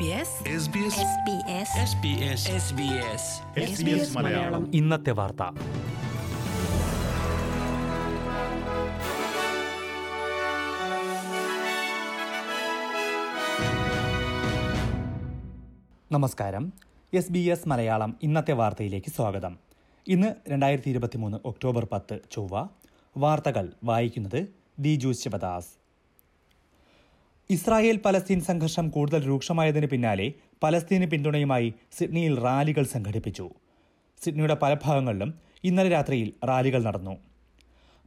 SBS SBS Malayalam. ഇന്നത്തെ വാർത്ത. നമസ്കാരം. എസ് ബി എസ് മലയാളം ഇന്നത്തെ വാർത്തയിലേക്ക് സ്വാഗതം. ഇന്ന് രണ്ടായിരത്തി ഇരുപത്തി മൂന്ന് ഒക്ടോബർ പത്ത് ചൊവ്വ. വാർത്തകൾ വായിക്കുന്നത് ദിജു ശിവദാസ്. ഇസ്രായേൽ പലസ്തീൻ സംഘർഷം കൂടുതൽ രൂക്ഷമായതിന് പിന്നാലെ പലസ്തീന് പിന്തുണയുമായി സിഡ്നിയിൽ റാലികൾ സംഘടിപ്പിച്ചു. സിഡ്നിയുടെ പല ഭാഗങ്ങളിലും ഇന്നലെ രാത്രിയിൽ റാലികൾ നടന്നു.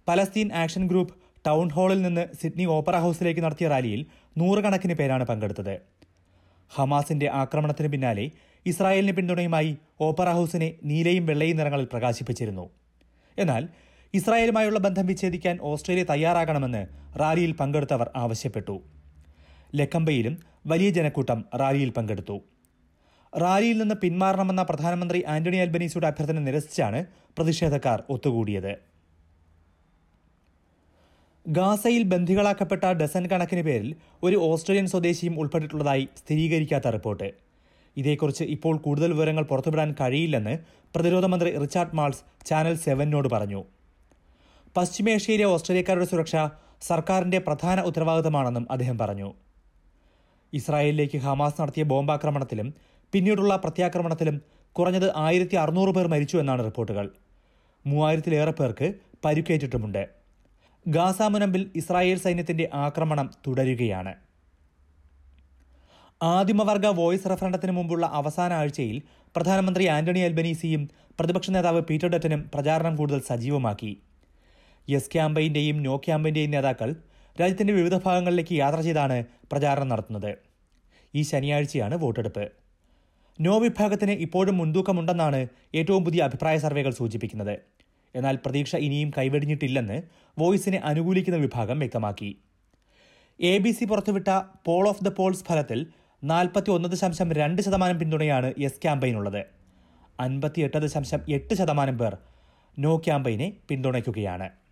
പലസ്തീൻ ആക്ഷൻ ഗ്രൂപ്പ് ടൗൺ ഹാളിൽ നിന്ന് സിഡ്നി ഓപ്പറ ഹൌസിലേക്ക് നടത്തിയ റാലിയിൽ നൂറുകണക്കിന് പേരാണ് പങ്കെടുത്തത്. ഹമാസിന്റെ ആക്രമണത്തിന് പിന്നാലെ ഇസ്രായേലിന് പിന്തുണയുമായി ഓപ്പറ ഹൌസിനെ നീലയും വെള്ളയും നിറങ്ങളിൽ പ്രകാശിപ്പിച്ചിരുന്നു. എന്നാൽ ഇസ്രായേലുമായുള്ള ബന്ധം വിച്ഛേദിക്കാൻ ഓസ്ട്രേലിയ തയ്യാറാകണമെന്ന് റാലിയിൽ പങ്കെടുത്തവർ ആവശ്യപ്പെട്ടു. ലക്കംബയിലും വലിയ ജനക്കൂട്ടം റാലിയിൽ പങ്കെടുത്തു. റാലിയിൽ നിന്ന് പിന്മാറണമെന്ന പ്രധാനമന്ത്രി ആന്റണി അൽബനീസിയുടെ അഭ്യർത്ഥന നിരസിച്ചാണ് പ്രതിഷേധക്കാർ ഒത്തുകൂടിയത്. ഗാസയിൽ ബന്ധികളാക്കപ്പെട്ട ഡസൻ കണക്കിന് പേരിൽ ഒരു ഓസ്ട്രേലിയൻ സ്വദേശിയും ഉൾപ്പെട്ടിട്ടുള്ളതായി സ്ഥിരീകരിക്കാത്ത റിപ്പോർട്ട്. ഇതേക്കുറിച്ച് ഇപ്പോൾ കൂടുതൽ വിവരങ്ങൾ പുറത്തുവിടാൻ കഴിയില്ലെന്ന് പ്രതിരോധ മന്ത്രി റിച്ചാർഡ് മാൾസ് ചാനൽ സെവനോട് പറഞ്ഞു. പശ്ചിമേഷ്യയിലെ ഓസ്ട്രേലിയക്കാരുടെ സുരക്ഷ സർക്കാരിന്റെ പ്രധാന ഉത്തരവാദിത്തമാണെന്നും അദ്ദേഹം പറഞ്ഞു. ഇസ്രായേലിലേക്ക് ഹമാസ് നടത്തിയ ബോംബാക്രമണത്തിലും പിന്നീടുള്ള പ്രത്യാക്രമണത്തിലും കുറഞ്ഞത് ആയിരത്തി അറുന്നൂറ് പേർ മരിച്ചു എന്നാണ് റിപ്പോർട്ടുകൾ. മൂവായിരത്തിലേറെ പേർക്ക് പരുക്കേറ്റിട്ടുമുണ്ട്. ഗാസ മുനമ്പിൽ ഇസ്രായേൽ സൈന്യത്തിന്റെ ആക്രമണം തുടരുകയാണ്. ആദിമവർഗ വോയിസ് റഫറണ്ടത്തിന് മുമ്പുള്ള അവസാന ആഴ്ചയിൽ പ്രധാനമന്ത്രി ആന്റണി അൽബനീസിയും പ്രതിപക്ഷ നേതാവ് പീറ്റർ ഡറ്റനും പ്രചാരണം കൂടുതൽ സജീവമാക്കി. യെസ് ക്യാമ്പയിന്റെയും നോ ക്യാമ്പയിന്റെയും നേതാക്കൾ രാജ്യത്തിന്റെ വിവിധ ഭാഗങ്ങളിലേക്ക് യാത്ര ചെയ്താണ് പ്രചാരണം നടത്തുന്നത്. ഈ ശനിയാഴ്ചയാണ് വോട്ടെടുപ്പ്. നോ വിഭാഗത്തിന് ഇപ്പോഴും മുൻതൂക്കമുണ്ടെന്നാണ് ഏറ്റവും പുതിയ അഭിപ്രായ സർവേകൾ സൂചിപ്പിക്കുന്നത്. എന്നാൽ പ്രതീക്ഷ ഇനിയും കൈവെടിഞ്ഞിട്ടില്ലെന്ന് വോയിസിനെ അനുകൂലിക്കുന്ന വിഭാഗം വ്യക്തമാക്കി. എ ബി സി പുറത്തുവിട്ട പോൾ ഓഫ് ദ പോൾസ് ഫലത്തിൽ നാൽപ്പത്തി ഒന്ന് ദശാംശം രണ്ട് ശതമാനം പിന്തുണയാണ് യെസ് ക്യാമ്പയിനുള്ളത്. അൻപത്തി എട്ട് ദശാംശം എട്ട് ശതമാനം പേർ നോ ക്യാമ്പയിനെ പിന്തുണയ്ക്കുകയാണ്.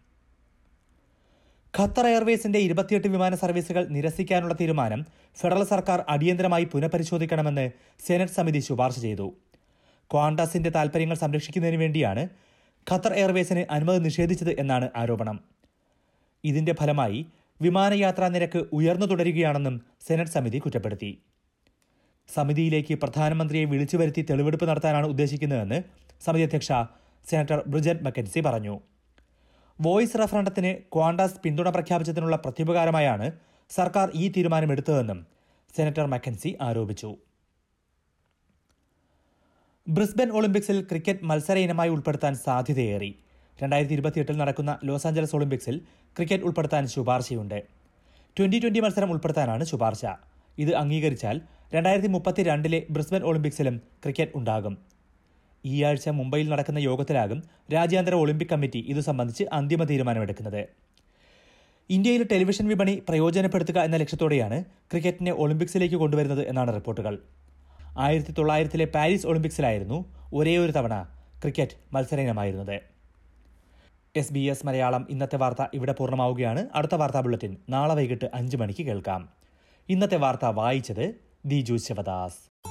ഖത്തർ എയർവേസിന്റെ ഇരുപത്തിയെട്ട് വിമാന സർവീസുകൾ നിരസിക്കാനുള്ള തീരുമാനം ഫെഡറൽ സർക്കാർ അടിയന്തരമായി പുനഃപരിശോധിക്കണമെന്ന് സെനറ്റ് സമിതി ശുപാർശ ചെയ്തു. ക്വാണ്ടസിന്റെ താൽപര്യങ്ങൾ സംരക്ഷിക്കുന്നതിന് വേണ്ടിയാണ് ഖത്തർ എയർവേസിന് അനുമതി നിഷേധിച്ചത് എന്നാണ് ആരോപണം. ഇതിന്റെ ഫലമായി വിമാനയാത്രാ നിരക്ക് ഉയർന്നു തുടരുകയാണെന്നും സെനറ്റ് സമിതി കുറ്റപ്പെടുത്തി. സമിതിയിലേക്ക് പ്രധാനമന്ത്രിയെ വിളിച്ചു വരുത്തി തെളിവെടുപ്പ് നടത്താനാണ് ഉദ്ദേശിക്കുന്നതെന്ന് സമിതി അധ്യക്ഷ സെനറ്റർ ബ്രിജൻ മക്കൻസി പറഞ്ഞു. വോയിസ് റഫറണ്ടത്തിന് ക്വാണ്ടാസ് പിന്തുണ പ്രഖ്യാപിച്ചതിനുള്ള പ്രത്യുപകാരമായാണ് സർക്കാർ ഈ തീരുമാനമെടുത്തതെന്നും സെനറ്റർ മക്കൻസി ആരോപിച്ചു. ബ്രിസ്ബൻ ഒളിമ്പിക്സിൽ ക്രിക്കറ്റ് മത്സര ഇനമായി ഉൾപ്പെടുത്താൻ സാധ്യതയേറി. രണ്ടായിരത്തി ഇരുപത്തിയെട്ടിൽ നടക്കുന്ന ലോസ് ആഞ്ചലസ് ഒളിമ്പിക്സിൽ ക്രിക്കറ്റ് ഉൾപ്പെടുത്താൻ ശുപാർശയുണ്ട്. ട്വന്റി ട്വന്റി മത്സരം ഉൾപ്പെടുത്താനാണ് ശുപാർശ. ഇത് അംഗീകരിച്ചാൽ രണ്ടായിരത്തി മുപ്പത്തിരണ്ടിലെ ബ്രിസ്ബൻ ഒളിമ്പിക്സിലും ക്രിക്കറ്റ് ഉണ്ടാകും. ഈ ആഴ്ച മുംബൈയിൽ നടക്കുന്ന യോഗത്തിലാകും രാജ്യാന്തര ഒളിമ്പിക് കമ്മിറ്റി ഇതു സംബന്ധിച്ച് അന്തിമ തീരുമാനമെടുക്കുന്നത്. ഇന്ത്യയിൽ ടെലിവിഷൻ വിപണി പ്രയോജനപ്പെടുത്തുക എന്ന ലക്ഷ്യത്തോടെയാണ് ക്രിക്കറ്റിനെ ഒളിമ്പിക്സിലേക്ക് കൊണ്ടുവരുന്നത് എന്നാണ് റിപ്പോർട്ടുകൾ. ആയിരത്തി തൊള്ളായിരത്തിലെ പാരീസ് ഒളിമ്പിക്സിലായിരുന്നു ഒരേ ഒരു തവണ ക്രിക്കറ്റ് മത്സരയിനമായിരുന്നത് എസ് ബി എസ് മലയാളം ഇന്നത്തെ വാർത്ത ഇവിടെ പൂർണമാവുകയാണ്. അടുത്ത വാർത്താ ബുള്ളറ്റിൻ നാളെ വൈകിട്ട് അഞ്ച് മണിക്ക് കേൾക്കാം. ഇന്നത്തെ വാർത്ത വായിച്ചത് ദിജു ശിവദാസ്.